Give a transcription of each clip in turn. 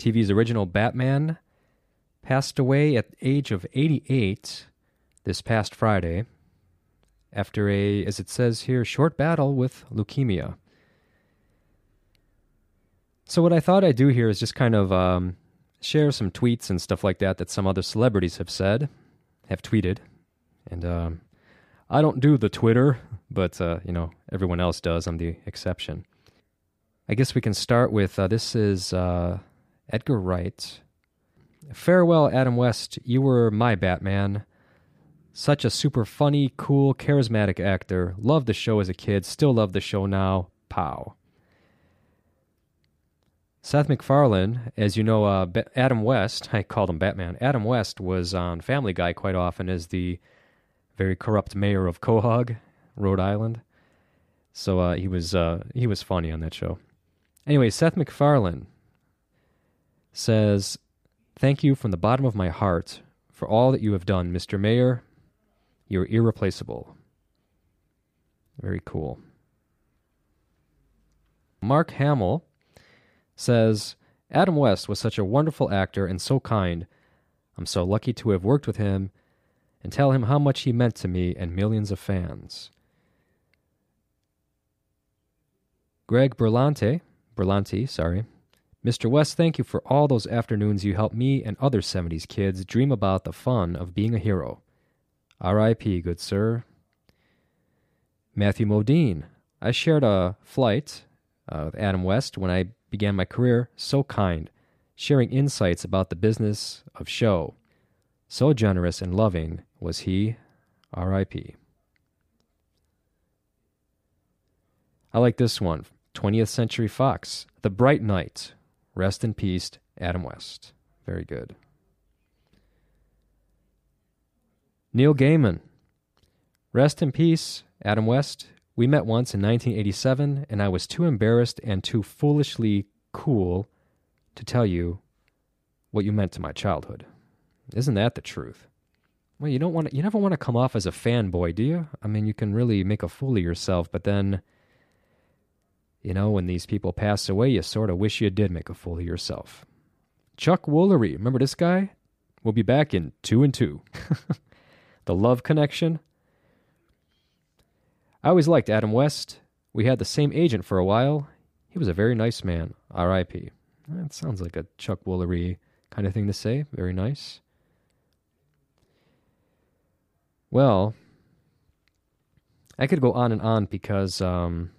TV's original Batman, passed away at the age of 88 this past Friday after a, as it says here, short battle with leukemia. So, what I thought I'd do here is just kind of um, share some tweets and stuff like that that some other celebrities have said, have tweeted. And um, I don't do the Twitter, but, uh, you know, everyone else does. I'm the exception. I guess we can start with uh, this is uh, Edgar Wright. Farewell, Adam West. You were my Batman. Such a super funny, cool, charismatic actor. Loved the show as a kid. Still love the show now. Pow. Seth MacFarlane, as you know, uh, Adam West, I called him Batman. Adam West was on Family Guy quite often as the very corrupt mayor of Quahog, Rhode Island. So uh, he was uh, he was funny on that show. Anyway, Seth MacFarlane says, "Thank you from the bottom of my heart for all that you have done, Mr. Mayor. You're irreplaceable." Very cool. Mark Hamill says Adam West was such a wonderful actor and so kind. I'm so lucky to have worked with him and tell him how much he meant to me and millions of fans. Greg Berlante, Berlanti, sorry. Mr. West, thank you for all those afternoons you helped me and other 70s kids dream about the fun of being a hero. R.I.P., good sir. Matthew Modine, I shared a flight uh, with Adam West when I began my career so kind, sharing insights about the business of show. So generous and loving was he, R.I.P. I like this one 20th Century Fox, The Bright Knight. Rest in peace, Adam West. Very good. Neil Gaiman. Rest in peace, Adam West. We met once in 1987, and I was too embarrassed and too foolishly cool to tell you what you meant to my childhood. Isn't that the truth? Well, you don't want to, you never want to come off as a fanboy, do you? I mean, you can really make a fool of yourself, but then you know, when these people pass away, you sort of wish you did make a fool of yourself. Chuck Woolery, remember this guy? We'll be back in two and two. the Love Connection. I always liked Adam West. We had the same agent for a while. He was a very nice man. R.I.P. That sounds like a Chuck Woolery kind of thing to say. Very nice. Well, I could go on and on because um,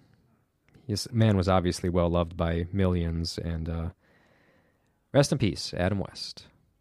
this man was obviously well loved by millions. And uh, rest in peace, Adam West.